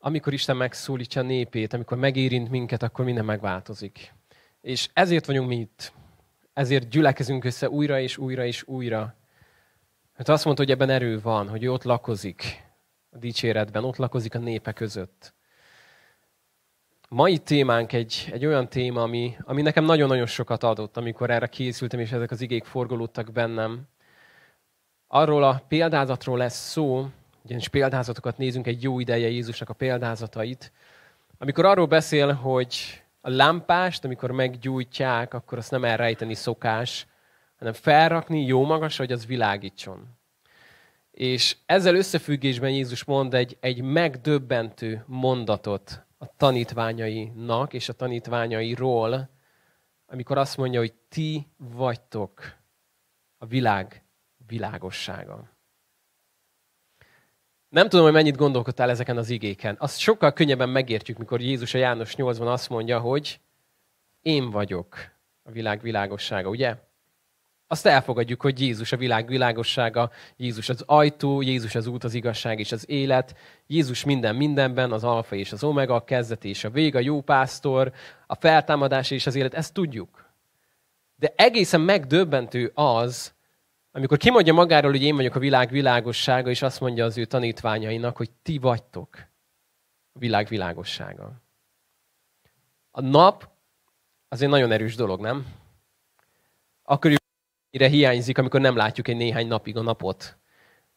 amikor Isten megszólítja népét, amikor megérint minket, akkor minden megváltozik. És ezért vagyunk mi itt. Ezért gyülekezünk össze újra és újra és újra. Mert azt mondta, hogy ebben erő van, hogy ő ott lakozik a dicséretben, ott lakozik a népe között. Mai témánk egy, egy olyan téma, ami, ami nekem nagyon-nagyon sokat adott, amikor erre készültem, és ezek az igék forgolódtak bennem. Arról a példázatról lesz szó, ugyanis példázatokat nézünk egy jó ideje Jézusnak a példázatait, amikor arról beszél, hogy a lámpást, amikor meggyújtják, akkor azt nem elrejteni szokás, hanem felrakni jó magas, hogy az világítson. És ezzel összefüggésben Jézus mond egy, egy megdöbbentő mondatot a tanítványainak és a tanítványairól, amikor azt mondja, hogy ti vagytok a világ világossága. Nem tudom, hogy mennyit gondolkodtál ezeken az igéken. Azt sokkal könnyebben megértjük, mikor Jézus a János 8-ban azt mondja, hogy én vagyok a világ világossága, ugye? Azt elfogadjuk, hogy Jézus a világ világossága, Jézus az ajtó, Jézus az út, az igazság és az élet, Jézus minden mindenben, az alfa és az omega, a kezdet és a vég, a jó pásztor, a feltámadás és az élet, ezt tudjuk. De egészen megdöbbentő az, amikor kimondja magáról, hogy én vagyok a világ világossága, és azt mondja az ő tanítványainak, hogy ti vagytok a világ világossága. A nap az egy nagyon erős dolog, nem? Akkor mennyire hiányzik, amikor nem látjuk egy néhány napig a napot.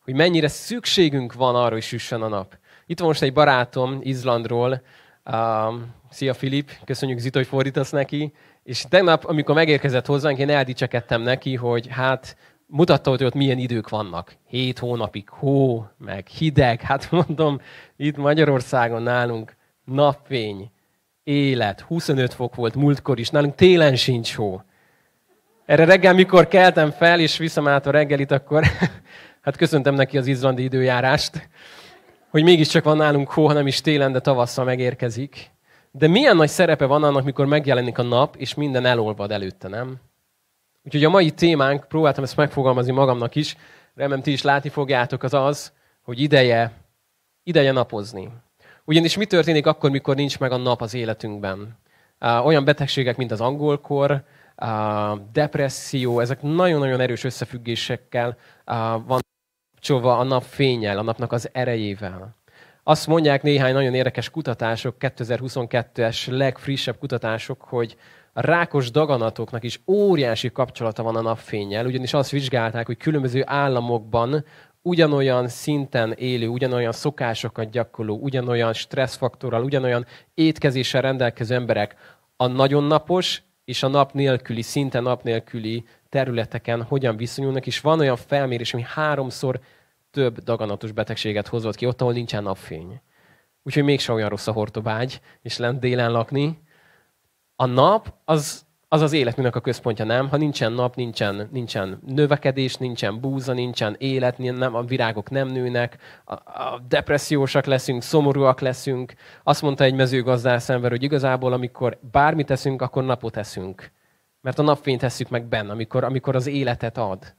Hogy mennyire szükségünk van arra, hogy süssön a nap. Itt van most egy barátom Izlandról, uh, szia Filip, köszönjük Zita, hogy fordítasz neki, és tegnap, amikor megérkezett hozzánk, én eldicsekedtem neki, hogy hát mutatta, hogy ott milyen idők vannak. Hét hónapig hó, meg hideg. Hát mondom, itt Magyarországon nálunk napfény, élet, 25 fok volt múltkor is, nálunk télen sincs hó. Erre reggel, mikor keltem fel, és viszem át a reggelit, akkor hát köszöntem neki az izlandi időjárást, hogy mégiscsak van nálunk hó, hanem is télen, de tavasszal megérkezik. De milyen nagy szerepe van annak, mikor megjelenik a nap, és minden elolvad előtte, nem? Úgyhogy a mai témánk, próbáltam ezt megfogalmazni magamnak is, remélem ti is látni fogjátok, az az, hogy ideje, ideje napozni. Ugyanis mi történik akkor, mikor nincs meg a nap az életünkben? Olyan betegségek, mint az angolkor, depresszió, ezek nagyon-nagyon erős összefüggésekkel van kapcsolva a nap fényel, a napnak az erejével. Azt mondják néhány nagyon érdekes kutatások, 2022-es legfrissebb kutatások, hogy rákos daganatoknak is óriási kapcsolata van a napfényel, ugyanis azt vizsgálták, hogy különböző államokban ugyanolyan szinten élő, ugyanolyan szokásokat gyakorló, ugyanolyan stresszfaktorral, ugyanolyan étkezéssel rendelkező emberek a nagyon napos és a nap nélküli, szinte nap nélküli területeken hogyan viszonyulnak, és van olyan felmérés, ami háromszor több daganatos betegséget hozott ki, ott, ahol nincsen napfény. Úgyhogy mégsem olyan rossz a hortobágy, és lent délen lakni, a nap az, az az életműnek a központja, nem? Ha nincsen nap, nincsen, nincsen növekedés, nincsen búza, nincsen élet, nem, a virágok nem nőnek, a, a depressziósak leszünk, szomorúak leszünk. Azt mondta egy mezőgazdász ember, hogy igazából amikor bármit teszünk, akkor napot teszünk. Mert a napfényt tesszük meg benne, amikor, amikor az életet ad.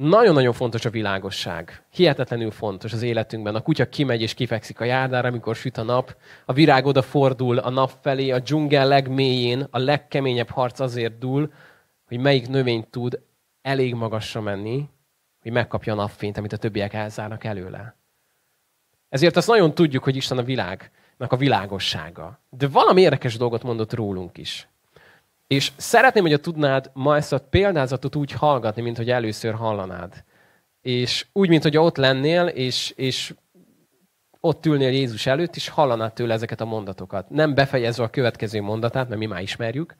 Nagyon-nagyon fontos a világosság. Hihetetlenül fontos az életünkben. A kutya kimegy és kifekszik a járdára, amikor süt a nap. A virág oda fordul a nap felé, a dzsungel legmélyén, a legkeményebb harc azért dúl, hogy melyik növény tud elég magasra menni, hogy megkapja a napfényt, amit a többiek elzárnak előle. Ezért azt nagyon tudjuk, hogy Isten a világnak a világossága. De valami érdekes dolgot mondott rólunk is. És szeretném, hogy tudnád ma ezt a példázatot úgy hallgatni, mint hogy először hallanád. És úgy, mint hogy ott lennél, és, és ott ülnél Jézus előtt, és hallanád tőle ezeket a mondatokat. Nem befejezve a következő mondatát, mert mi már ismerjük,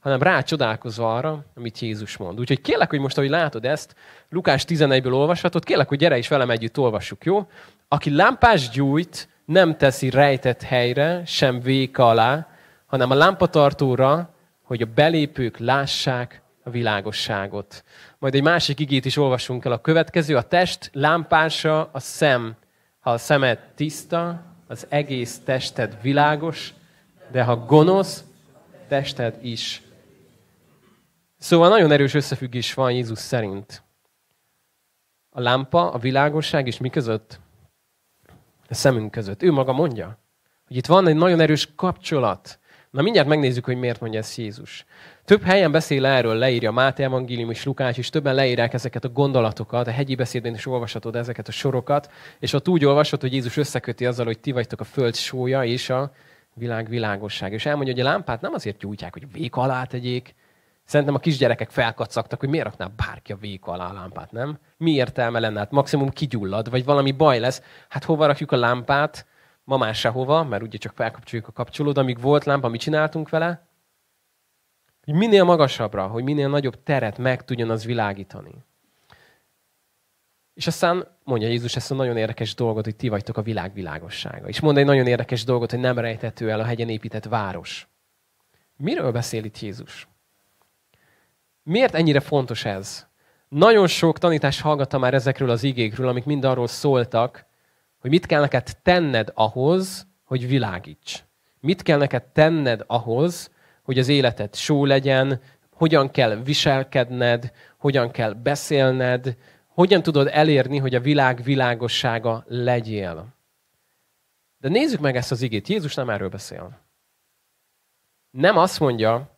hanem rácsodálkozva arra, amit Jézus mond. Úgyhogy kérlek, hogy most, ahogy látod ezt, Lukás 11-ből olvashatod, kérlek, hogy gyere is velem együtt olvassuk, jó? Aki lámpás gyújt, nem teszi rejtett helyre, sem véka alá, hanem a lámpatartóra, hogy a belépők lássák a világosságot. Majd egy másik igét is olvasunk el. A következő, a test lámpása a szem. Ha a szemed tiszta, az egész tested világos, de ha gonosz, tested is. Szóval nagyon erős összefüggés van Jézus szerint. A lámpa, a világosság és mi között? a szemünk között. Ő maga mondja, hogy itt van egy nagyon erős kapcsolat. Na mindjárt megnézzük, hogy miért mondja ezt Jézus. Több helyen beszél erről, leírja Máté Evangélium és Lukács, és többen leírják ezeket a gondolatokat, a hegyi beszédben is olvashatod ezeket a sorokat, és ott úgy olvasod, hogy Jézus összeköti azzal, hogy ti vagytok a föld sója és a világ világosság. És elmondja, hogy a lámpát nem azért gyújtják, hogy vék alá tegyék, Szerintem a kisgyerekek felkacagtak, hogy miért rakná bárki a vék alá a lámpát, nem? Mi értelme lenne? Hát maximum kigyullad, vagy valami baj lesz. Hát hova rakjuk a lámpát? Ma már sehova, mert ugye csak felkapcsoljuk a kapcsolót. Amíg volt lámpa, mit csináltunk vele? Hogy minél magasabbra, hogy minél nagyobb teret meg tudjon az világítani. És aztán mondja Jézus ezt a nagyon érdekes dolgot, hogy ti vagytok a világ világossága. És mond egy nagyon érdekes dolgot, hogy nem rejtető el a hegyen épített város. Miről beszél itt Jézus? Miért ennyire fontos ez? Nagyon sok tanítás hallgatta már ezekről az igékről, amik mind arról szóltak, hogy mit kell neked tenned ahhoz, hogy világíts. Mit kell neked tenned ahhoz, hogy az életed só legyen, hogyan kell viselkedned, hogyan kell beszélned, hogyan tudod elérni, hogy a világ világossága legyél. De nézzük meg ezt az igét. Jézus nem erről beszél. Nem azt mondja,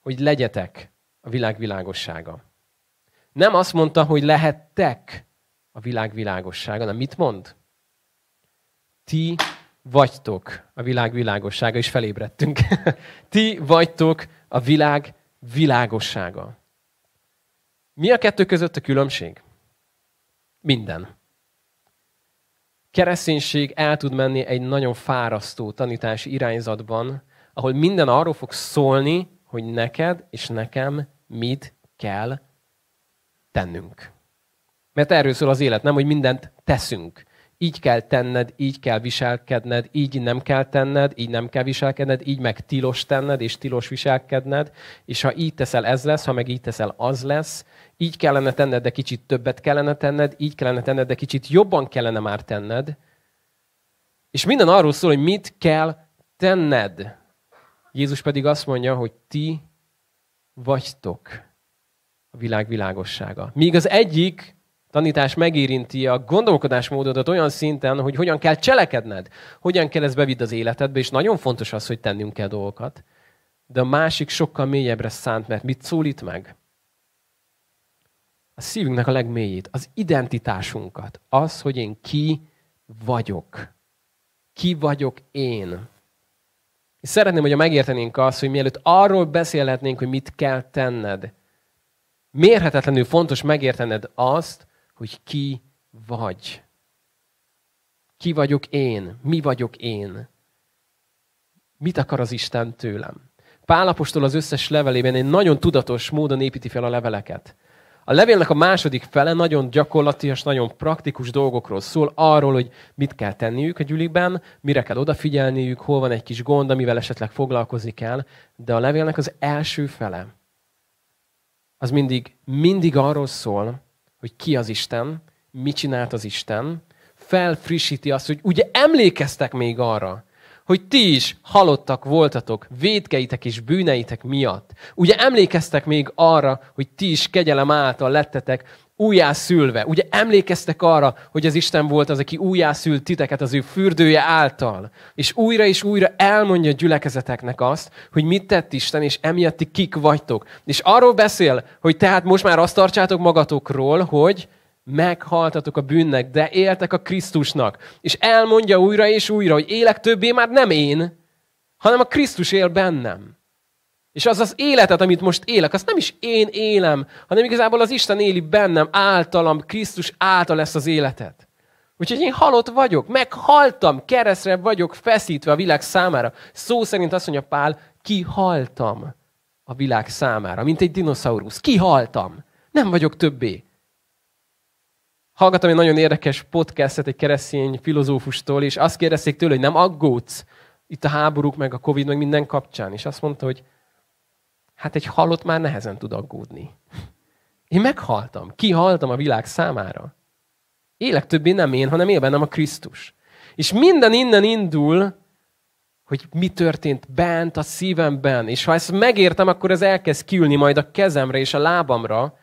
hogy legyetek a világ világossága. Nem azt mondta, hogy lehettek a világ világossága, hanem mit mond? Ti vagytok a világ világossága, és felébredtünk. Ti vagytok a világ világossága. Mi a kettő között a különbség? Minden. Kereszténység el tud menni egy nagyon fárasztó tanítási irányzatban, ahol minden arról fog szólni, hogy neked és nekem mit kell tennünk. Mert erről szól az élet, nem, hogy mindent teszünk. Így kell tenned, így kell viselkedned, így nem kell tenned, így nem kell viselkedned, így meg tilos tenned, és tilos viselkedned, és ha így teszel, ez lesz, ha meg így teszel, az lesz. Így kellene tenned, de kicsit többet kellene tenned, így kellene tenned, de kicsit jobban kellene már tenned. És minden arról szól, hogy mit kell tenned. Jézus pedig azt mondja, hogy ti vagytok a világ világossága. Míg az egyik tanítás megérinti a gondolkodásmódodat olyan szinten, hogy hogyan kell cselekedned, hogyan kell ezt bevidd az életedbe, és nagyon fontos az, hogy tennünk kell dolgokat. De a másik sokkal mélyebbre szánt, mert mit szólít meg? A szívünknek a legmélyét, az identitásunkat, az, hogy én ki vagyok. Ki vagyok én. És szeretném, hogyha megértenénk azt, hogy mielőtt arról beszélhetnénk, hogy mit kell tenned, mérhetetlenül fontos megértened azt, hogy ki vagy. Ki vagyok én? Mi vagyok én? Mit akar az Isten tőlem? Pálapostól az összes levelében egy nagyon tudatos módon építi fel a leveleket. A levélnek a második fele nagyon gyakorlatias, nagyon praktikus dolgokról szól, arról, hogy mit kell tenniük a gyülikben, mire kell odafigyelniük, hol van egy kis gond, amivel esetleg foglalkozni kell. De a levélnek az első fele, az mindig, mindig arról szól, hogy ki az Isten, mit csinált az Isten, felfrissíti azt, hogy ugye emlékeztek még arra, hogy ti is halottak voltatok védkeitek és bűneitek miatt. Ugye emlékeztek még arra, hogy ti is kegyelem által lettetek újjászülve. Ugye emlékeztek arra, hogy az Isten volt az, aki újjászült titeket az ő fürdője által. És újra és újra elmondja a gyülekezeteknek azt, hogy mit tett Isten, és emiatt ti kik vagytok. És arról beszél, hogy tehát most már azt tartsátok magatokról, hogy meghaltatok a bűnnek, de éltek a Krisztusnak. És elmondja újra és újra, hogy élek többé már nem én, hanem a Krisztus él bennem. És az az életet, amit most élek, azt nem is én élem, hanem igazából az Isten éli bennem, általam, Krisztus által ezt az életet. Úgyhogy én halott vagyok, meghaltam, keresztre vagyok feszítve a világ számára. Szó szerint azt mondja Pál, kihaltam a világ számára, mint egy dinoszaurusz. Kihaltam. Nem vagyok többé. Hallgattam egy nagyon érdekes podcastet egy keresztény filozófustól, és azt kérdezték tőle, hogy nem aggódsz itt a háborúk, meg a Covid, meg minden kapcsán. És azt mondta, hogy hát egy halott már nehezen tud aggódni. Én meghaltam. Kihaltam a világ számára. Élek többé nem én, hanem él bennem a Krisztus. És minden innen indul, hogy mi történt bent a szívemben. És ha ezt megértem, akkor ez elkezd kiülni majd a kezemre és a lábamra,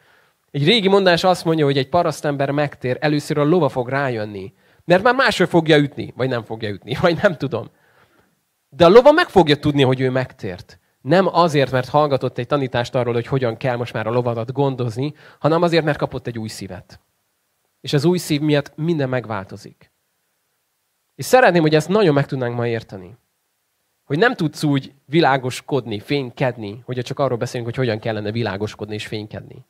egy régi mondás azt mondja, hogy egy parasztember megtér, először a lova fog rájönni. Mert már másról fogja ütni, vagy nem fogja ütni, vagy nem tudom. De a lova meg fogja tudni, hogy ő megtért. Nem azért, mert hallgatott egy tanítást arról, hogy hogyan kell most már a lovadat gondozni, hanem azért, mert kapott egy új szívet. És az új szív miatt minden megváltozik. És szeretném, hogy ezt nagyon meg tudnánk ma érteni. Hogy nem tudsz úgy világoskodni, fénykedni, hogyha csak arról beszélünk, hogy hogyan kellene világoskodni és fénykedni.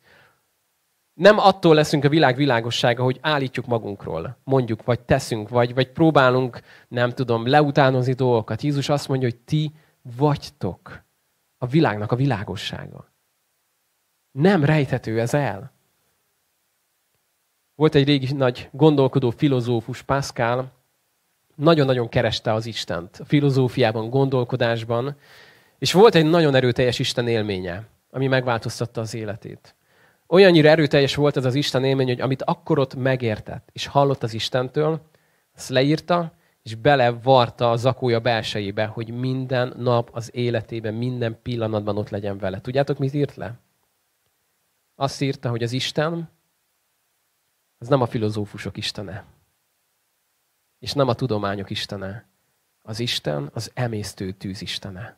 Nem attól leszünk a világ világossága, hogy állítjuk magunkról, mondjuk, vagy teszünk, vagy, vagy próbálunk, nem tudom, leutánozni dolgokat. Jézus azt mondja, hogy ti vagytok a világnak a világossága. Nem rejthető ez el. Volt egy régi nagy gondolkodó filozófus, Pascal, nagyon-nagyon kereste az Istent a filozófiában, gondolkodásban, és volt egy nagyon erőteljes Isten élménye, ami megváltoztatta az életét. Olyannyira erőteljes volt ez az Isten élmény, hogy amit akkor ott megértett, és hallott az Istentől, azt leírta, és belevarta a zakója belsejébe, hogy minden nap az életében, minden pillanatban ott legyen vele. Tudjátok, mit írt le? Azt írta, hogy az Isten az nem a filozófusok istene. És nem a tudományok istene. Az Isten az emésztő tűz istene.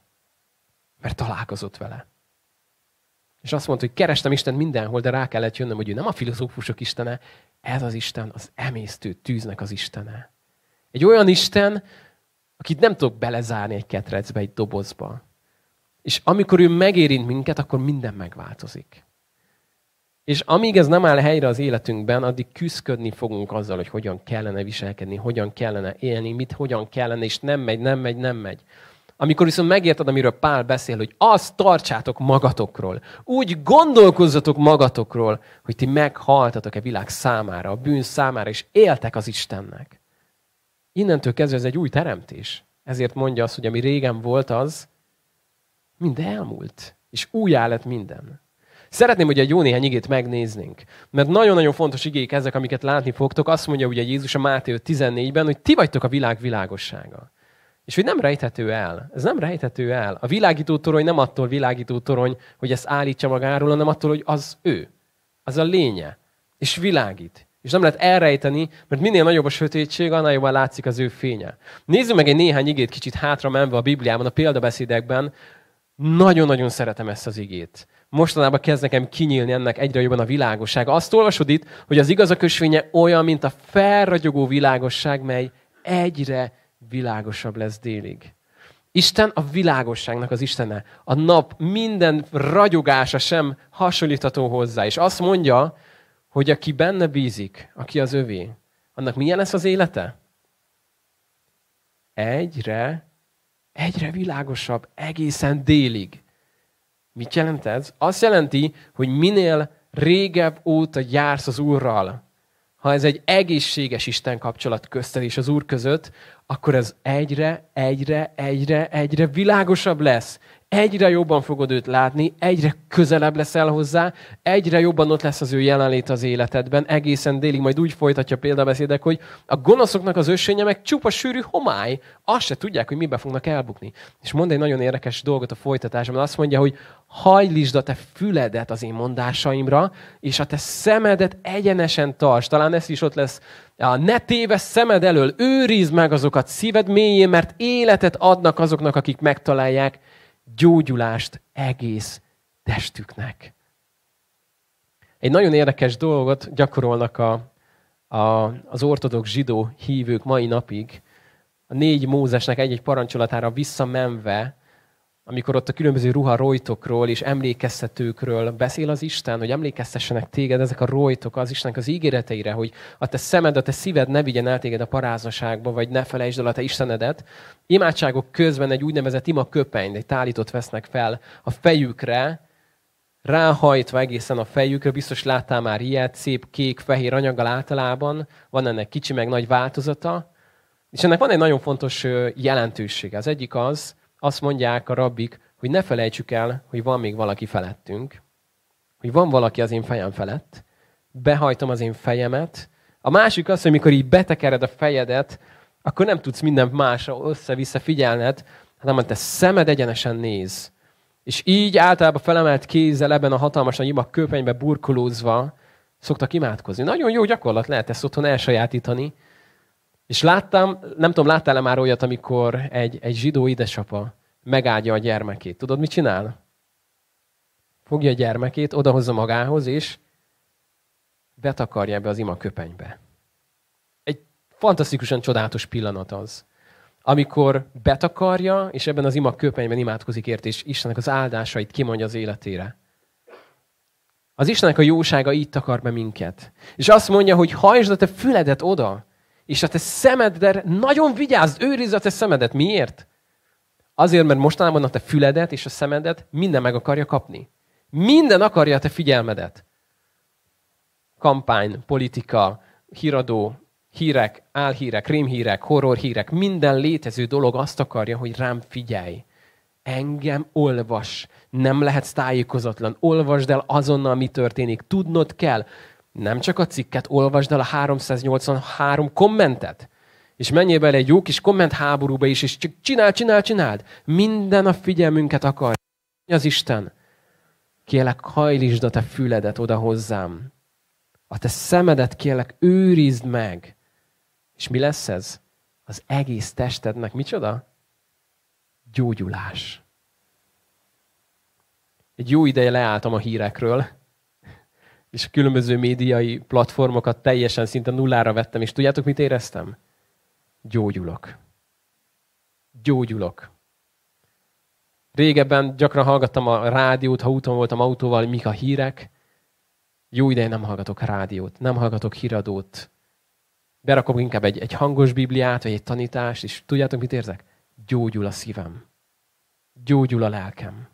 Mert találkozott vele. És azt mondta, hogy kerestem Isten mindenhol, de rá kellett jönnöm, hogy ő nem a filozófusok istene, ez az Isten az emésztő tűznek az istene. Egy olyan Isten, akit nem tudok belezárni egy ketrecbe, egy dobozba. És amikor ő megérint minket, akkor minden megváltozik. És amíg ez nem áll helyre az életünkben, addig küzdködni fogunk azzal, hogy hogyan kellene viselkedni, hogyan kellene élni, mit hogyan kellene, és nem megy, nem megy, nem megy. Amikor viszont megérted, amiről Pál beszél, hogy azt tartsátok magatokról, úgy gondolkozzatok magatokról, hogy ti meghaltatok-e világ számára, a bűn számára, és éltek az Istennek. Innentől kezdve ez egy új teremtés. Ezért mondja azt, hogy ami régen volt az, mind elmúlt. És újjá lett minden. Szeretném, hogy egy jó néhány igét megnéznénk. Mert nagyon-nagyon fontos igék ezek, amiket látni fogtok. Azt mondja ugye Jézus a Máté 14-ben, hogy ti vagytok a világ világossága. És hogy nem rejthető el. Ez nem rejthető el. A világító torony nem attól világító torony, hogy ezt állítsa magáról, hanem attól, hogy az ő. Az a lénye. És világít. És nem lehet elrejteni, mert minél nagyobb a sötétség, annál jobban látszik az ő fénye. Nézzük meg egy néhány igét kicsit hátra menve a Bibliában, a példabeszédekben. Nagyon-nagyon szeretem ezt az igét. Mostanában kezd nekem kinyílni ennek egyre jobban a világosság. Azt olvasod itt, hogy az igaz olyan, mint a felragyogó világosság, mely egyre világosabb lesz délig. Isten a világosságnak az Istene. A nap minden ragyogása sem hasonlítható hozzá. És azt mondja, hogy aki benne bízik, aki az övé, annak milyen lesz az élete? Egyre, egyre világosabb, egészen délig. Mit jelent ez? Azt jelenti, hogy minél régebb óta jársz az Úrral, ha ez egy egészséges Isten kapcsolat közted és az Úr között, akkor ez egyre, egyre, egyre, egyre világosabb lesz egyre jobban fogod őt látni, egyre közelebb leszel hozzá, egyre jobban ott lesz az ő jelenlét az életedben, egészen délig majd úgy folytatja példabeszédek, hogy a gonoszoknak az ösvénye meg csupa sűrű homály, azt se tudják, hogy mibe fognak elbukni. És mond egy nagyon érdekes dolgot a folytatásban, azt mondja, hogy hajlítsd a te füledet az én mondásaimra, és a te szemedet egyenesen tarts. Talán ez is ott lesz ne téves szemed elől, őrizd meg azokat szíved mélyén, mert életet adnak azoknak, akik megtalálják, gyógyulást egész testüknek. Egy nagyon érdekes dolgot gyakorolnak a, a, az ortodox zsidó hívők mai napig. A négy Mózesnek egy-egy parancsolatára visszamenve amikor ott a különböző ruha rojtokról és emlékeztetőkről beszél az Isten, hogy emlékeztessenek téged ezek a rojtok az Istennek az ígéreteire, hogy a te szemed, a te szíved ne vigyen el téged a paráznaságba, vagy ne felejtsd el a te Istenedet. Imádságok közben egy úgynevezett ima köpenyt, egy tálitot vesznek fel a fejükre, ráhajtva egészen a fejükre, biztos láttál már ilyet, szép kék, fehér anyaggal általában, van ennek kicsi meg nagy változata, és ennek van egy nagyon fontos jelentősége. Az egyik az, azt mondják a rabbik, hogy ne felejtsük el, hogy van még valaki felettünk, hogy van valaki az én fejem felett, behajtom az én fejemet. A másik az, hogy mikor így betekered a fejedet, akkor nem tudsz minden másra össze-vissza figyelned, hanem a te szemed egyenesen néz. És így általában felemelt kézzel ebben a hatalmas nagy ima köpenybe burkolózva szoktak imádkozni. Nagyon jó gyakorlat lehet ezt otthon elsajátítani, És láttam, nem tudom, láttál-e már olyat, amikor egy, egy zsidó édesapa megáldja a gyermekét. Tudod, mit csinál? Fogja a gyermekét, odahozza magához, és betakarja ebbe az ima köpenybe. Egy fantasztikusan csodálatos pillanat az, amikor betakarja, és ebben az ima köpenyben imádkozik ért, és Istennek az áldásait kimondja az életére. Az Istennek a jósága így takar be minket. És azt mondja, hogy hajtsd a te füledet oda, és a te szemedre nagyon vigyázz, őrizd a te szemedet. Miért? Azért, mert mostanában a te füledet és a szemedet minden meg akarja kapni. Minden akarja a te figyelmedet. Kampány, politika, híradó, hírek, álhírek, rémhírek, horrorhírek, minden létező dolog azt akarja, hogy rám figyelj. Engem olvas. Nem lehetsz tájékozatlan. Olvasd el azonnal, mi történik. Tudnod kell. Nem csak a cikket, olvasd el a 383 kommentet. És menjél bele egy jó kis komment háborúba is, és csak csinál, csinál, csináld. Minden a figyelmünket akar. Az Isten. Kélek, hajlítsd a te füledet oda hozzám. A te szemedet kélek, őrizd meg. És mi lesz ez? Az egész testednek micsoda? Gyógyulás. Egy jó ideje leálltam a hírekről, és a különböző médiai platformokat teljesen szinte nullára vettem, és tudjátok, mit éreztem? Gyógyulok. Gyógyulok. Régebben gyakran hallgattam a rádiót, ha úton voltam autóval, mik a hírek. Jó ideje nem hallgatok rádiót, nem hallgatok híradót. Berakom inkább egy, egy hangos bibliát, vagy egy tanítást, és tudjátok, mit érzek? Gyógyul a szívem. Gyógyul a lelkem.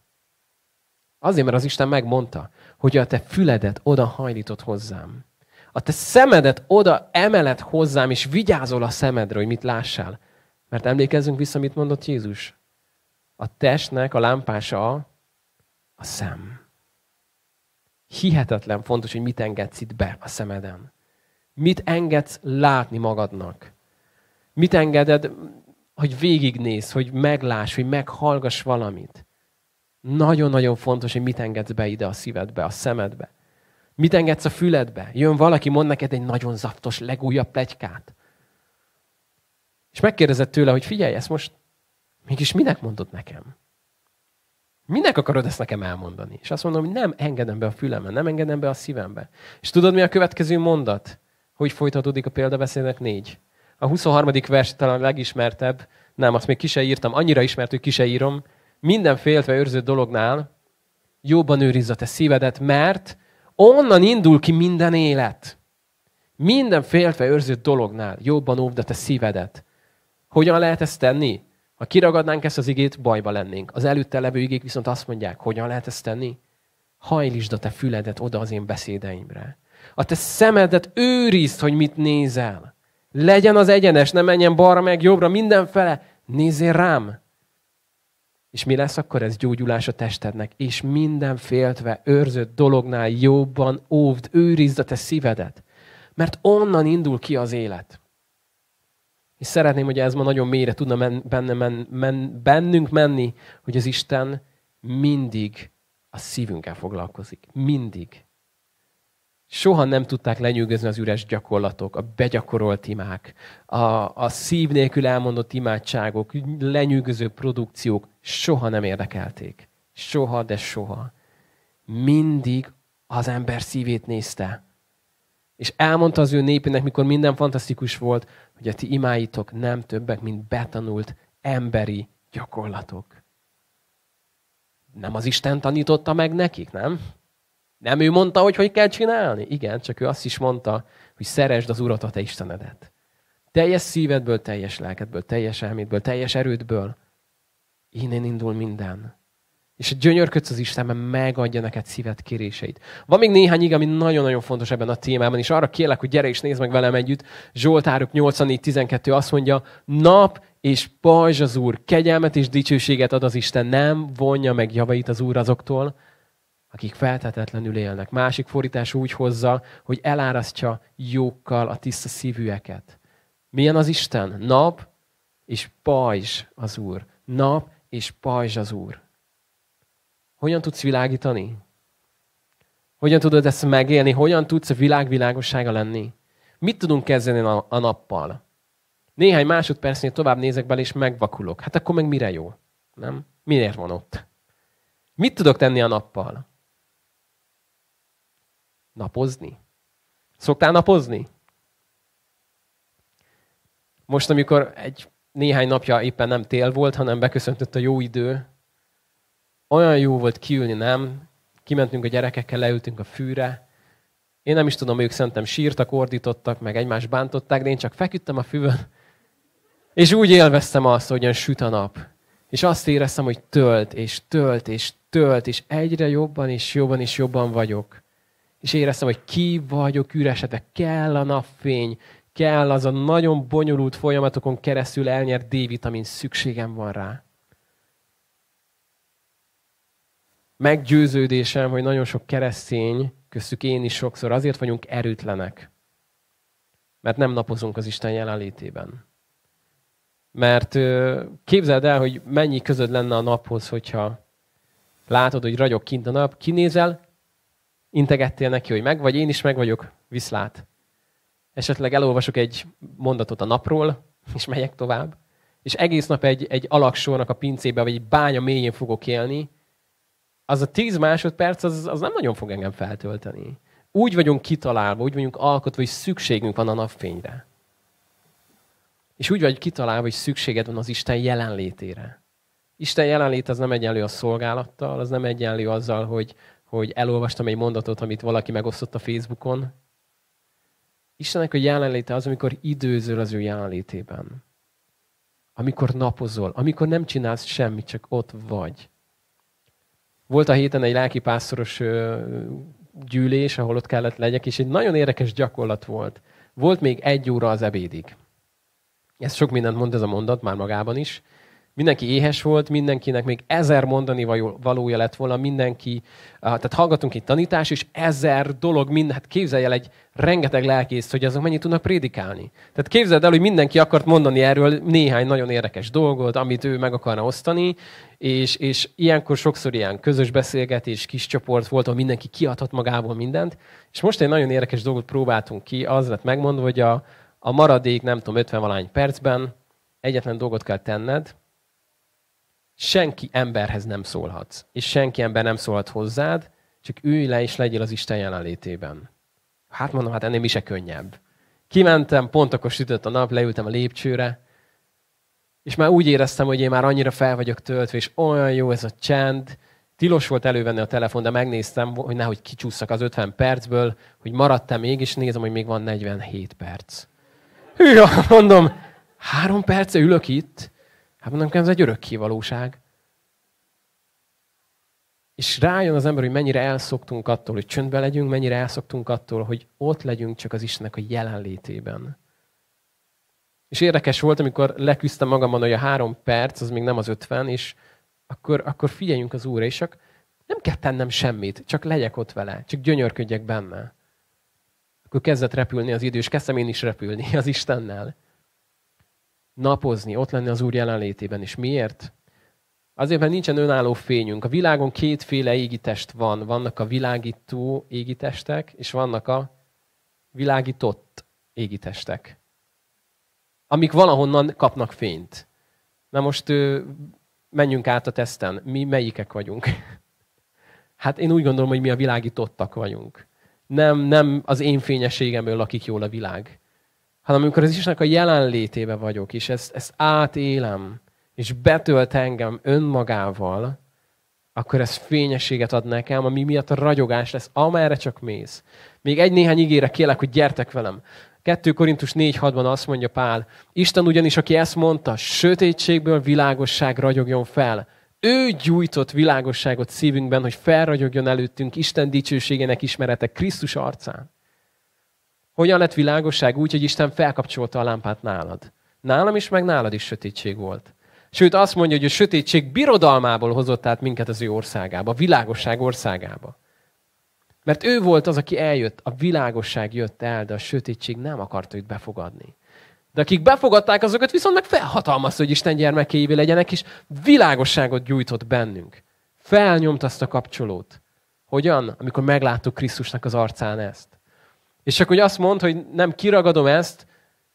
Azért, mert az Isten megmondta, hogy a te füledet oda hajlított hozzám. A te szemedet oda emelet hozzám, és vigyázol a szemedre, hogy mit lássál. Mert emlékezzünk vissza, mit mondott Jézus. A testnek a lámpása a, a szem. Hihetetlen fontos, hogy mit engedsz itt be a szemeden. Mit engedsz látni magadnak. Mit engeded, hogy végignéz, hogy megláss, hogy meghallgass valamit. Nagyon-nagyon fontos, hogy mit engedsz be ide a szívedbe, a szemedbe. Mit engedsz a füledbe? Jön valaki, mond neked egy nagyon zaftos, legújabb plegykát. És megkérdezett tőle, hogy figyelj, ezt most mégis minek mondod nekem? Minek akarod ezt nekem elmondani? És azt mondom, hogy nem engedem be a fülembe, nem engedem be a szívembe. És tudod, mi a következő mondat? Hogy folytatódik a példabeszédnek négy? A 23. vers talán legismertebb, nem, azt még ki se írtam, annyira ismert, hogy ki se írom. Minden féltve őrző dolognál jobban őrizz a te szívedet, mert onnan indul ki minden élet. Minden féltve őrzött dolognál jobban óvd a te szívedet. Hogyan lehet ezt tenni? Ha kiragadnánk ezt az igét, bajba lennénk. Az előtte levő igék viszont azt mondják, hogyan lehet ezt tenni? Hajlítsd a te füledet oda az én beszédeimre. A te szemedet őrizd, hogy mit nézel. Legyen az egyenes, ne menjen balra meg jobbra, mindenfele. Nézzél rám. És mi lesz akkor ez gyógyulás a testednek? És minden féltve őrzött dolognál jobban óvd, őrizd a te szívedet. Mert onnan indul ki az élet. És szeretném, hogy ez ma nagyon mélyre tudna men, benne, men, men, bennünk menni, hogy az Isten mindig a szívünkkel foglalkozik. Mindig. Soha nem tudták lenyűgözni az üres gyakorlatok, a begyakorolt imák, a, a szív nélkül elmondott imádságok, lenyűgöző produkciók soha nem érdekelték. Soha, de soha. Mindig az ember szívét nézte. És elmondta az ő népének, mikor minden fantasztikus volt, hogy a ti imáitok nem többek, mint betanult emberi gyakorlatok. Nem az Isten tanította meg nekik, nem? Nem ő mondta, hogy hogy kell csinálni? Igen, csak ő azt is mondta, hogy szeresd az Urat, a te Istenedet. Teljes szívedből, teljes lelkedből, teljes elmédből, teljes erődből. Innen indul minden. És gyönyörködsz az Istenben, megadja neked szíved kéréseit. Van még néhány ig, ami nagyon-nagyon fontos ebben a témában, és arra kérlek, hogy gyere és nézd meg velem együtt. Zsoltárok 84.12 azt mondja, nap és pajzs az Úr, kegyelmet és dicsőséget ad az Isten, nem vonja meg javait az Úr azoktól, akik feltetetlenül élnek. Másik fordítás úgy hozza, hogy elárasztja jókkal a tiszta szívűeket. Milyen az Isten? Nap és pajzs az Úr. Nap és pajzs az Úr. Hogyan tudsz világítani? Hogyan tudod ezt megélni? Hogyan tudsz a világ világossága lenni? Mit tudunk kezdeni a nappal? Néhány másodpercnél tovább nézek bele, és megvakulok. Hát akkor meg mire jó? Nem? Miért van ott? Mit tudok tenni a nappal? Napozni? Szoktál napozni? Most, amikor egy néhány napja éppen nem tél volt, hanem beköszöntött a jó idő, olyan jó volt kiülni, nem? Kimentünk a gyerekekkel, leültünk a fűre. Én nem is tudom, ők szerintem sírtak, ordítottak, meg egymást bántották, de én csak feküdtem a füvön, és úgy élveztem azt, hogy süt a nap. És azt éreztem, hogy tölt, és tölt, és tölt, és egyre jobban, és jobban, és jobban vagyok. És éreztem, hogy ki vagyok üresedve, kell a napfény, kell az a nagyon bonyolult folyamatokon keresztül elnyert D-vitamin, szükségem van rá. Meggyőződésem, hogy nagyon sok keresztény, köztük én is sokszor azért vagyunk erőtlenek, mert nem napozunk az Isten jelenlétében. Mert képzeld el, hogy mennyi közöd lenne a naphoz, hogyha látod, hogy ragyog kint a nap, kinézel, integettél neki, hogy meg vagy, én is meg vagyok, viszlát. Esetleg elolvasok egy mondatot a napról, és megyek tovább. És egész nap egy, egy alaksornak a pincébe, vagy egy bánya mélyén fogok élni, az a tíz másodperc, az, az nem nagyon fog engem feltölteni. Úgy vagyunk kitalálva, úgy vagyunk alkotva, hogy szükségünk van a napfényre. És úgy vagy kitalálva, hogy szükséged van az Isten jelenlétére. Isten jelenlét az nem egyenlő a szolgálattal, az nem egyenlő azzal, hogy, hogy elolvastam egy mondatot, amit valaki megosztott a Facebookon. Istennek a jelenléte az, amikor időzöl az ő jelenlétében. Amikor napozol, amikor nem csinálsz semmit, csak ott vagy. Volt a héten egy lelkipásztoros gyűlés, ahol ott kellett legyek, és egy nagyon érdekes gyakorlat volt. Volt még egy óra az ebédig. Ez sok mindent mond ez a mondat már magában is. Mindenki éhes volt, mindenkinek még ezer mondani valója lett volna, mindenki, tehát hallgatunk egy tanítás, és ezer dolog, mind, hát képzelj el egy rengeteg lelkész, hogy azok mennyit tudnak prédikálni. Tehát képzeld el, hogy mindenki akart mondani erről néhány nagyon érdekes dolgot, amit ő meg akarna osztani, és, és ilyenkor sokszor ilyen közös beszélgetés, kis csoport volt, ahol mindenki kiadhat magából mindent, és most egy nagyon érdekes dolgot próbáltunk ki, az lett megmondva, hogy a, a maradék, nem tudom, 50 valány percben egyetlen dolgot kell tenned, senki emberhez nem szólhatsz, és senki ember nem szólhat hozzád, csak ülj le és legyél az Isten jelenlétében. Hát mondom, hát ennél mi se könnyebb. Kimentem, pont akkor sütött a nap, leültem a lépcsőre, és már úgy éreztem, hogy én már annyira fel vagyok töltve, és olyan jó ez a csend. Tilos volt elővenni a telefon, de megnéztem, hogy nehogy kicsúszak az 50 percből, hogy maradt-e még, és nézem, hogy még van 47 perc. Hűha, mondom, három perce ülök itt, hát mondom, ez egy örökké valóság. És rájön az ember, hogy mennyire elszoktunk attól, hogy csöndbe legyünk, mennyire elszoktunk attól, hogy ott legyünk csak az Istennek a jelenlétében. És érdekes volt, amikor leküzdtem magamon, hogy a három perc, az még nem az ötven, és akkor, akkor figyeljünk az Úrra, és nem kell tennem semmit, csak legyek ott vele, csak gyönyörködjek benne. Akkor kezdett repülni az idő, és kezdtem én is repülni az Istennel. Napozni, ott lenni az Úr jelenlétében. És miért? Azért, mert nincsen önálló fényünk. A világon kétféle égitest van. Vannak a világító égitestek, és vannak a világított égitestek. Amik valahonnan kapnak fényt. Na most menjünk át a teszten. Mi melyikek vagyunk? Hát én úgy gondolom, hogy mi a világítottak vagyunk nem, nem az én fényességemből lakik jól a világ, hanem amikor az Istennek a jelenlétébe vagyok, és ezt, ezt átélem, és betölt engem önmagával, akkor ez fényességet ad nekem, ami miatt a ragyogás lesz, amerre csak mész. Még egy néhány ígére kérlek, hogy gyertek velem. 2 Korintus 4.6-ban azt mondja Pál, Isten ugyanis, aki ezt mondta, sötétségből világosság ragyogjon fel. Ő gyújtott világosságot szívünkben, hogy felragyogjon előttünk Isten dicsőségének ismerete Krisztus arcán. Hogyan lett világosság? Úgy, hogy Isten felkapcsolta a lámpát nálad. Nálam is, meg nálad is sötétség volt. Sőt, azt mondja, hogy a sötétség birodalmából hozott át minket az ő országába, a világosság országába. Mert ő volt az, aki eljött, a világosság jött el, de a sötétség nem akarta őt befogadni. De akik befogadták, azokat viszont meg felhatalmazta, hogy Isten gyermekévé legyenek, és világosságot gyújtott bennünk. Felnyomt azt a kapcsolót. Hogyan? Amikor megláttuk Krisztusnak az arcán ezt. És hogy azt mond, hogy nem kiragadom ezt,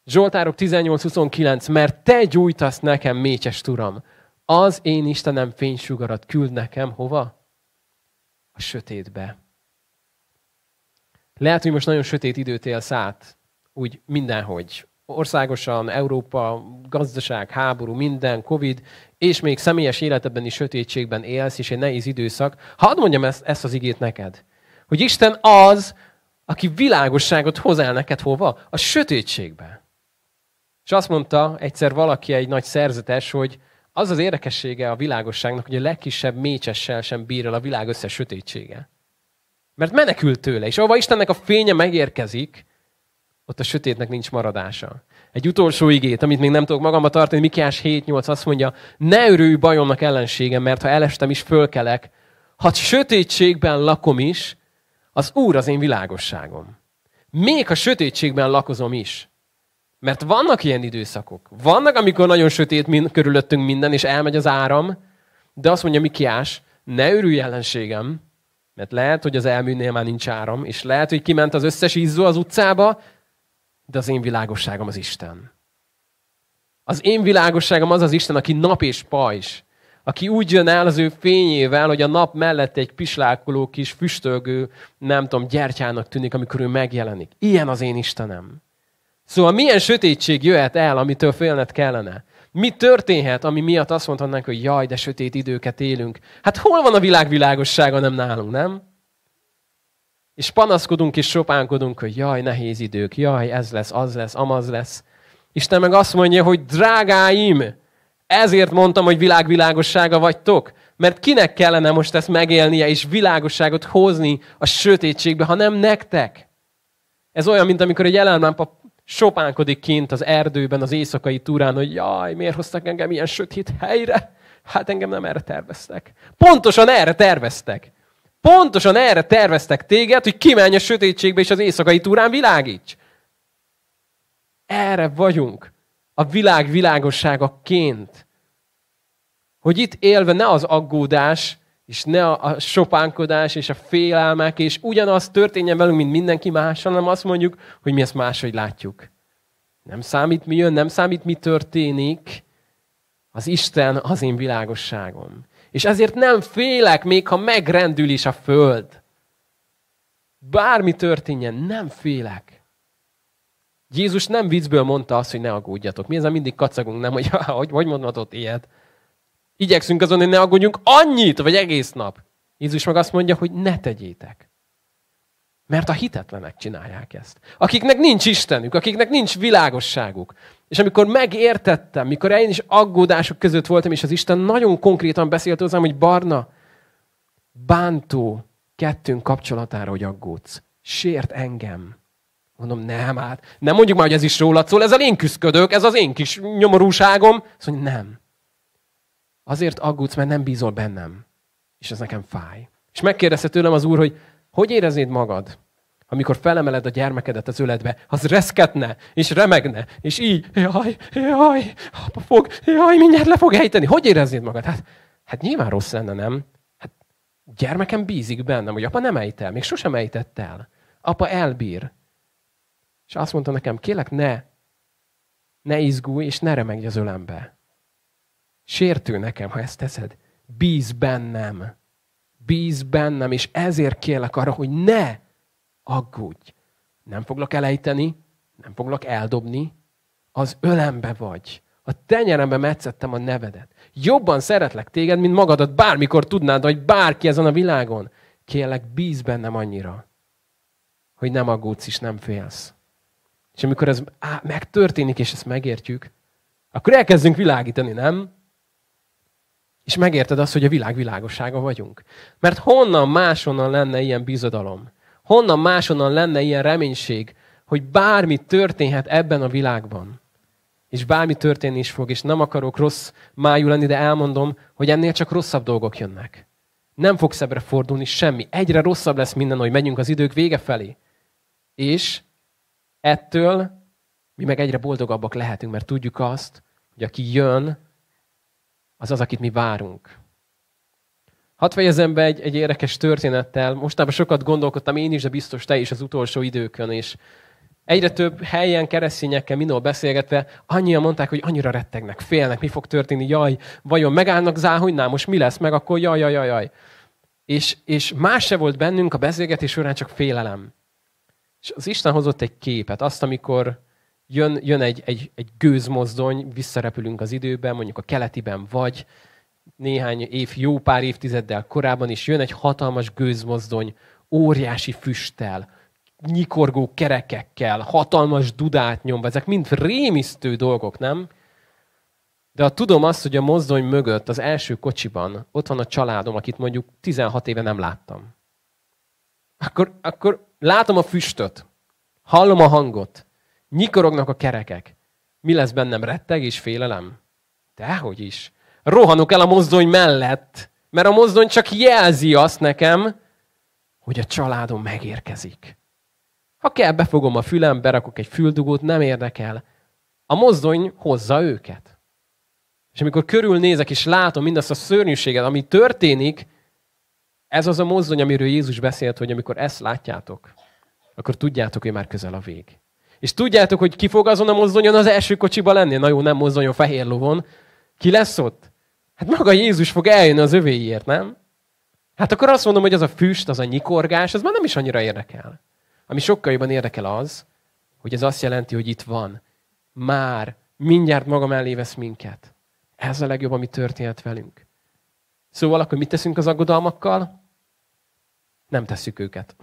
Zsoltárok 18-29, mert te gyújtasz nekem, mécses Uram. Az én Istenem fénysugarat küld nekem hova? A sötétbe. Lehet, hogy most nagyon sötét időt élsz át, úgy mindenhogy. Országosan, Európa, gazdaság, háború, minden, Covid, és még személyes életedben is sötétségben élsz, és egy nehéz időszak. Hadd mondjam ezt, ezt az igét neked. Hogy Isten az, aki világosságot hoz el neked hova? A sötétségbe. És azt mondta egyszer valaki, egy nagy szerzetes, hogy az az érdekessége a világosságnak, hogy a legkisebb mécsessel sem bír el a világ összes sötétsége. Mert menekült tőle, és ahova Istennek a fénye megérkezik, ott a sötétnek nincs maradása. Egy utolsó igét, amit még nem tudok magamba tartani, Mikiás 7.8 azt mondja, ne örülj bajomnak ellenségem, mert ha elestem is, fölkelek. Ha sötétségben lakom is, az Úr az én világosságom. Még ha sötétségben lakozom is. Mert vannak ilyen időszakok. Vannak, amikor nagyon sötét mind, körülöttünk minden, és elmegy az áram, de azt mondja Mikiás, ne örülj ellenségem, mert lehet, hogy az elműnél már nincs áram, és lehet, hogy kiment az összes izzó az utcába, de az én világosságom az Isten. Az én világosságom az az Isten, aki nap és pajzs. Aki úgy jön el az ő fényével, hogy a nap mellett egy pislákoló kis füstölgő, nem tudom, gyertyának tűnik, amikor ő megjelenik. Ilyen az én Istenem. Szóval milyen sötétség jöhet el, amitől félned kellene? Mi történhet, ami miatt azt mondhatnánk, hogy jaj, de sötét időket élünk? Hát hol van a világ világossága, nem nálunk, nem? És panaszkodunk és sopánkodunk, hogy jaj, nehéz idők, jaj, ez lesz, az lesz, amaz lesz. Isten meg azt mondja, hogy drágáim, ezért mondtam, hogy világvilágossága vagytok. Mert kinek kellene most ezt megélnie és világosságot hozni a sötétségbe, ha nem nektek? Ez olyan, mint amikor egy ellenlámpa sopánkodik kint az erdőben, az éjszakai túrán, hogy jaj, miért hoztak engem ilyen sötét helyre? Hát engem nem erre terveztek. Pontosan erre terveztek. Pontosan erre terveztek téged, hogy kimenj a sötétségbe és az éjszakai túrán világíts. Erre vagyunk. A világ világosságaként. Hogy itt élve ne az aggódás, és ne a, sopánkodás és a félelmek, és ugyanaz történjen velünk, mint mindenki más, hanem azt mondjuk, hogy mi ezt máshogy látjuk. Nem számít, mi jön, nem számít, mi történik. Az Isten az én világosságom. És ezért nem félek, még ha megrendül is a föld. Bármi történjen, nem félek. Jézus nem viccből mondta azt, hogy ne aggódjatok. Mi ezzel mindig kacagunk, nem, hogy hogy, hogy mondhatott ilyet? Igyekszünk azon, hogy ne aggódjunk annyit, vagy egész nap. Jézus meg azt mondja, hogy ne tegyétek. Mert a hitetlenek csinálják ezt. Akiknek nincs Istenük, akiknek nincs világosságuk. És amikor megértettem, mikor én is aggódások között voltam, és az Isten nagyon konkrétan beszélt hozzám, hogy Barna, bántó kettőnk kapcsolatára, hogy aggódsz. Sért engem. Mondom, nem, hát nem mondjuk már, hogy ez is rólad szól, az én küzdködök, ez az én kis nyomorúságom. Azt mondja, nem. Azért aggódsz, mert nem bízol bennem. És ez nekem fáj. És megkérdezte tőlem az úr, hogy hogy éreznéd magad, amikor felemeled a gyermekedet az öletbe, az reszketne, és remegne, és így, jaj, jaj, apa fog, jaj, mindjárt le fog ejteni. Hogy éreznéd magad? Hát, hát nyilván rossz lenne, nem? Hát gyermekem bízik bennem, hogy apa nem ejt el, még sosem ejtett el. Apa elbír. És azt mondta nekem, kélek, ne, ne izgulj, és ne remegj az ölembe. Sértő nekem, ha ezt teszed. Bíz bennem. Bíz bennem, és ezért kérlek arra, hogy ne aggódj. Nem foglak elejteni, nem foglak eldobni. Az ölembe vagy. A tenyerembe metszettem a nevedet. Jobban szeretlek téged, mint magadat bármikor tudnád, vagy bárki ezen a világon. Kérlek, bíz bennem annyira, hogy nem aggódsz és nem félsz. És amikor ez megtörténik, és ezt megértjük, akkor elkezdünk világítani, nem? És megérted azt, hogy a világ világossága vagyunk. Mert honnan máshonnan lenne ilyen bizodalom? Honnan máshonnan lenne ilyen reménység, hogy bármi történhet ebben a világban? És bármi történni is fog, és nem akarok rossz májú lenni, de elmondom, hogy ennél csak rosszabb dolgok jönnek. Nem fog szebbre fordulni semmi. Egyre rosszabb lesz minden, hogy megyünk az idők vége felé. És ettől mi meg egyre boldogabbak lehetünk, mert tudjuk azt, hogy aki jön, az az, akit mi várunk. Hadd fejezem be egy, egy érdekes történettel. Mostában sokat gondolkodtam én is, de biztos te is az utolsó időkön, és Egyre több helyen keresztényekkel minól beszélgetve, annyian mondták, hogy annyira rettegnek, félnek, mi fog történni, jaj, vajon megállnak záhonynál, most mi lesz meg, akkor jaj, jaj, jaj, jaj. És, és más se volt bennünk a beszélgetés során, csak félelem. És az Isten hozott egy képet, azt, amikor jön, jön egy, egy, egy gőzmozdony, visszarepülünk az időben, mondjuk a keletiben vagy, néhány év, jó pár évtizeddel korábban is jön egy hatalmas gőzmozdony, óriási füsttel, nyikorgó kerekekkel, hatalmas dudát nyomva. Ezek mind rémisztő dolgok, nem? De ha tudom azt, hogy a mozdony mögött, az első kocsiban ott van a családom, akit mondjuk 16 éve nem láttam, akkor, akkor látom a füstöt, hallom a hangot, nyikorognak a kerekek. Mi lesz bennem retteg és félelem? Dehogy is. Rohanok el a mozdony mellett, mert a mozdony csak jelzi azt nekem, hogy a családom megérkezik. Ha kell, befogom a fülem, berakok egy füldugót, nem érdekel. A mozdony hozza őket. És amikor körülnézek és látom mindazt a szörnyűséget, ami történik, ez az a mozdony, amiről Jézus beszélt, hogy amikor ezt látjátok, akkor tudjátok, hogy már közel a vég. És tudjátok, hogy ki fog azon a mozdonyon az első kocsiba lenni? Na jó, nem mozdonyon, fehér lovon. Ki lesz ott? Hát maga Jézus fog eljönni az övéért, nem? Hát akkor azt mondom, hogy az a füst, az a nyikorgás, az már nem is annyira érdekel. Ami sokkal jobban érdekel az, hogy ez azt jelenti, hogy itt van. Már mindjárt maga mellé vesz minket. Ez a legjobb, ami történhet velünk. Szóval akkor mit teszünk az aggodalmakkal? Nem tesszük őket.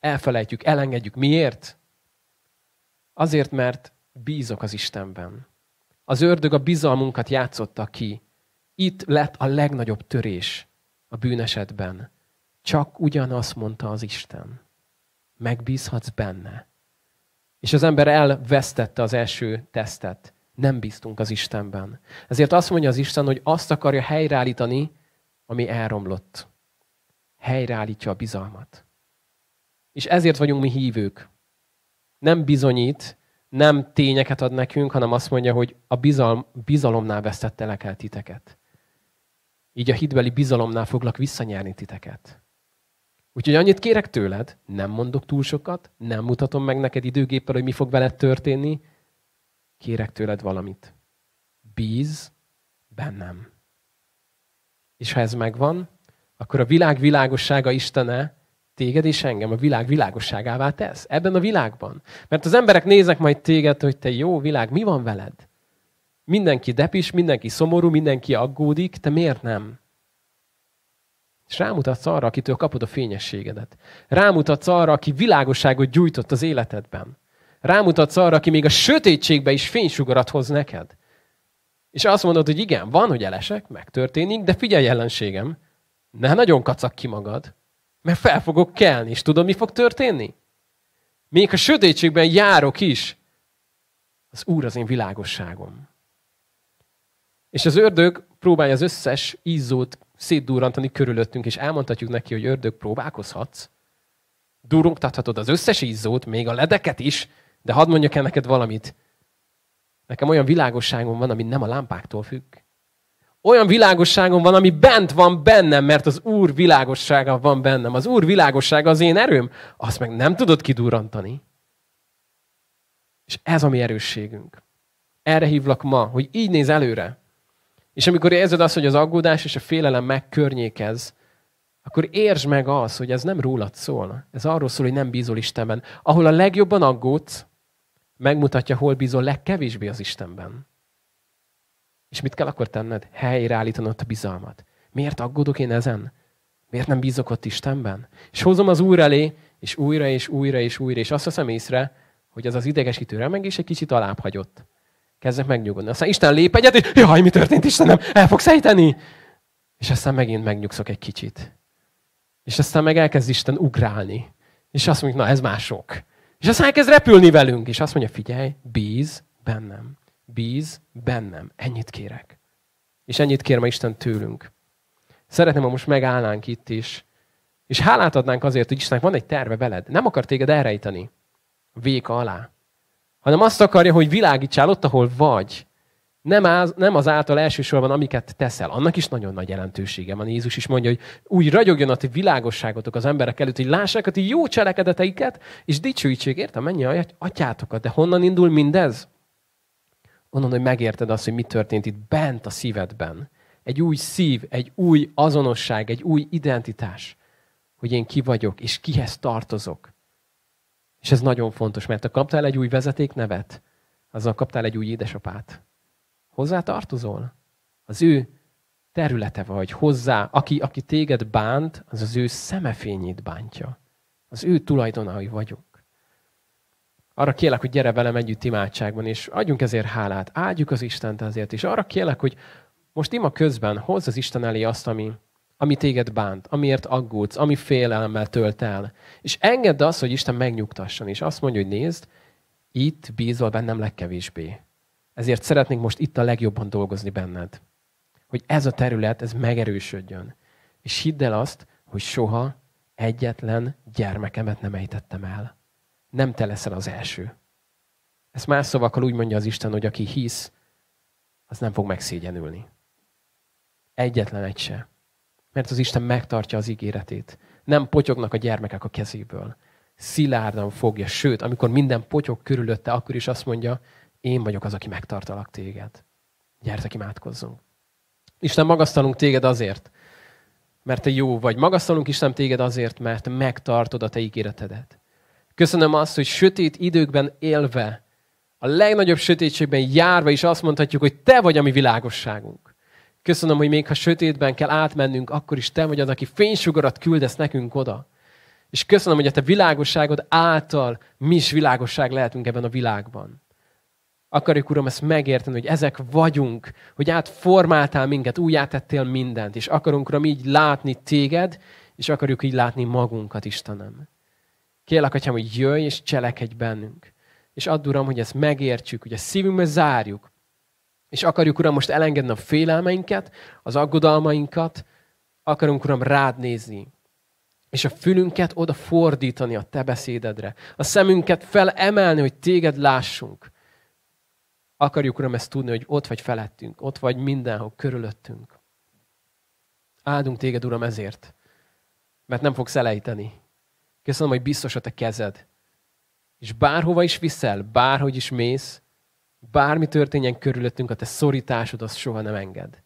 Elfelejtjük, elengedjük. Miért? Azért, mert bízok az Istenben. Az ördög a bizalmunkat játszotta ki. Itt lett a legnagyobb törés a bűnesetben. Csak ugyanazt mondta az Isten. Megbízhatsz benne. És az ember elvesztette az első tesztet. Nem bíztunk az Istenben. Ezért azt mondja az Isten, hogy azt akarja helyreállítani, ami elromlott. Helyreállítja a bizalmat. És ezért vagyunk mi hívők. Nem bizonyít, nem tényeket ad nekünk, hanem azt mondja, hogy a bizalom, bizalomnál vesztettelek el titeket. Így a hitbeli bizalomnál foglak visszanyerni titeket. Úgyhogy annyit kérek tőled, nem mondok túl sokat, nem mutatom meg neked időgéppel, hogy mi fog veled történni. Kérek tőled valamit. Bíz bennem. És ha ez megvan, akkor a világ világossága Istene téged és engem a világ világosságává tesz. Ebben a világban. Mert az emberek néznek majd téged, hogy te jó világ, mi van veled? Mindenki depis, mindenki szomorú, mindenki aggódik, te miért nem? És rámutatsz arra, akitől kapod a fényességedet. Rámutatsz arra, aki világosságot gyújtott az életedben. Rámutatsz arra, aki még a sötétségbe is fénysugarat hoz neked. És azt mondod, hogy igen, van, hogy elesek, megtörténik, de figyelj ellenségem, ne nagyon kacak ki magad, mert fel fogok kelni, és tudod, mi fog történni? Még a sötétségben járok is, az Úr az én világosságom. És az ördög próbálja az összes izzót szétdurrantani körülöttünk, és elmondhatjuk neki, hogy ördög, próbálkozhatsz. Durrogtathatod az összes izzót, még a ledeket is, de hadd mondjak el neked valamit. Nekem olyan világosságom van, ami nem a lámpáktól függ. Olyan világosságom van, ami bent van bennem, mert az Úr világossága van bennem. Az Úr világossága az én erőm, azt meg nem tudod kidurrantani. És ez a mi erősségünk. Erre hívlak ma, hogy így néz előre. És amikor érzed azt, hogy az aggódás és a félelem megkörnyékez, akkor értsd meg azt, hogy ez nem rólad szól. Ez arról szól, hogy nem bízol Istenben. Ahol a legjobban aggódsz, megmutatja, hol bízol legkevésbé az Istenben. És mit kell akkor tenned? Helyreállítanod a bizalmat. Miért aggódok én ezen? Miért nem bízok ott Istenben? És hozom az Úr elé, és újra, és újra, és újra, és azt veszem észre, hogy az az idegesítő remegés egy kicsit alább hagyott. Kezdek megnyugodni. Aztán Isten lép egyet, és jaj, mi történt Istenem? El fogsz ejteni? És aztán megint megnyugszok egy kicsit. És aztán meg elkezd Isten ugrálni. És azt mondjuk, na ez már sok. És aztán elkezd repülni velünk. És azt mondja, figyelj, bíz bennem. Bíz bennem. Ennyit kérek. És ennyit kér ma Isten tőlünk. Szeretném, ha most megállnánk itt is, és hálát adnánk azért, hogy Istennek van egy terve veled. Nem akar téged elrejteni. Véka alá hanem azt akarja, hogy világítsál ott, ahol vagy. Nem az, nem az által elsősorban, amiket teszel. Annak is nagyon nagy jelentősége van. Jézus is mondja, hogy úgy ragyogjon a ti világosságotok az emberek előtt, hogy lássák a ti jó cselekedeteiket, és dicsőítsék, értem, mennyi atyátokat. De honnan indul mindez? Onnan, hogy megérted azt, hogy mi történt itt bent a szívedben. Egy új szív, egy új azonosság, egy új identitás. Hogy én ki vagyok, és kihez tartozok. És ez nagyon fontos, mert ha kaptál egy új vezetéknevet, azzal kaptál egy új édesapát. Hozzá tartozol? Az ő területe vagy, hozzá, aki, aki téged bánt, az az ő szemefényét bántja. Az ő tulajdonai vagyunk. Arra kérlek, hogy gyere velem együtt imádságban, és adjunk ezért hálát. Áldjuk az Istent ezért, és arra kérlek, hogy most ima közben hozz az Isten elé azt, ami, ami téged bánt, amiért aggódsz, ami félelemmel tölt el. És engedd azt, hogy Isten megnyugtasson, és azt mondja, hogy nézd, itt bízol bennem legkevésbé. Ezért szeretnénk most itt a legjobban dolgozni benned. Hogy ez a terület, ez megerősödjön. És hidd el azt, hogy soha egyetlen gyermekemet nem ejtettem el. Nem te leszel az első. Ezt más szavakkal úgy mondja az Isten, hogy aki hisz, az nem fog megszégyenülni. Egyetlen egy se. Mert az Isten megtartja az ígéretét. Nem potyognak a gyermekek a kezéből. Szilárdan fogja, sőt, amikor minden potyog körülötte, akkor is azt mondja, én vagyok az, aki megtartalak téged. Gyertek, imádkozzunk. Isten, magasztalunk téged azért, mert te jó vagy. Magasztalunk Isten téged azért, mert megtartod a te ígéretedet. Köszönöm azt, hogy sötét időkben élve, a legnagyobb sötétségben járva is azt mondhatjuk, hogy te vagy a mi világosságunk. Köszönöm, hogy még ha sötétben kell átmennünk, akkor is te vagy az, aki fénysugarat küldesz nekünk oda. És köszönöm, hogy a te világosságod által mi is világosság lehetünk ebben a világban. Akarjuk, Uram, ezt megérteni, hogy ezek vagyunk, hogy átformáltál minket, újjátettél mindent, és akarunk, Uram, így látni téged, és akarjuk így látni magunkat, Istenem. Kérlek, Atyám, hogy jöjj és cselekedj bennünk. És add, Uram, hogy ezt megértsük, hogy a szívünkbe zárjuk, és akarjuk, Uram, most elengedni a félelmeinket, az aggodalmainkat, akarunk, Uram, rád nézni, és a fülünket oda fordítani a Te beszédedre, a szemünket felemelni, hogy Téged lássunk, Akarjuk, Uram, ezt tudni, hogy ott vagy felettünk, ott vagy mindenhol körülöttünk. Áldunk téged, Uram, ezért, mert nem fogsz elejteni. Köszönöm, hogy biztos a te kezed. És bárhova is viszel, bárhogy is mész, bármi történjen körülöttünk, a te szorításod az soha nem enged.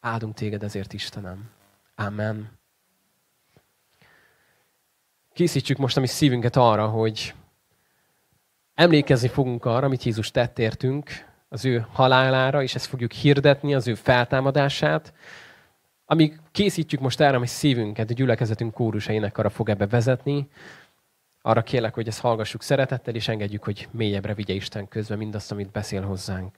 Áldunk téged ezért, Istenem. Amen. Készítsük most a mi szívünket arra, hogy Emlékezni fogunk arra, amit Jézus tett értünk, az ő halálára, és ezt fogjuk hirdetni, az ő feltámadását. Amíg készítjük most erre, hogy szívünket, a gyülekezetünk kórusainak arra fog ebbe vezetni, arra kérlek, hogy ezt hallgassuk szeretettel, és engedjük, hogy mélyebbre vigye Isten közben mindazt, amit beszél hozzánk.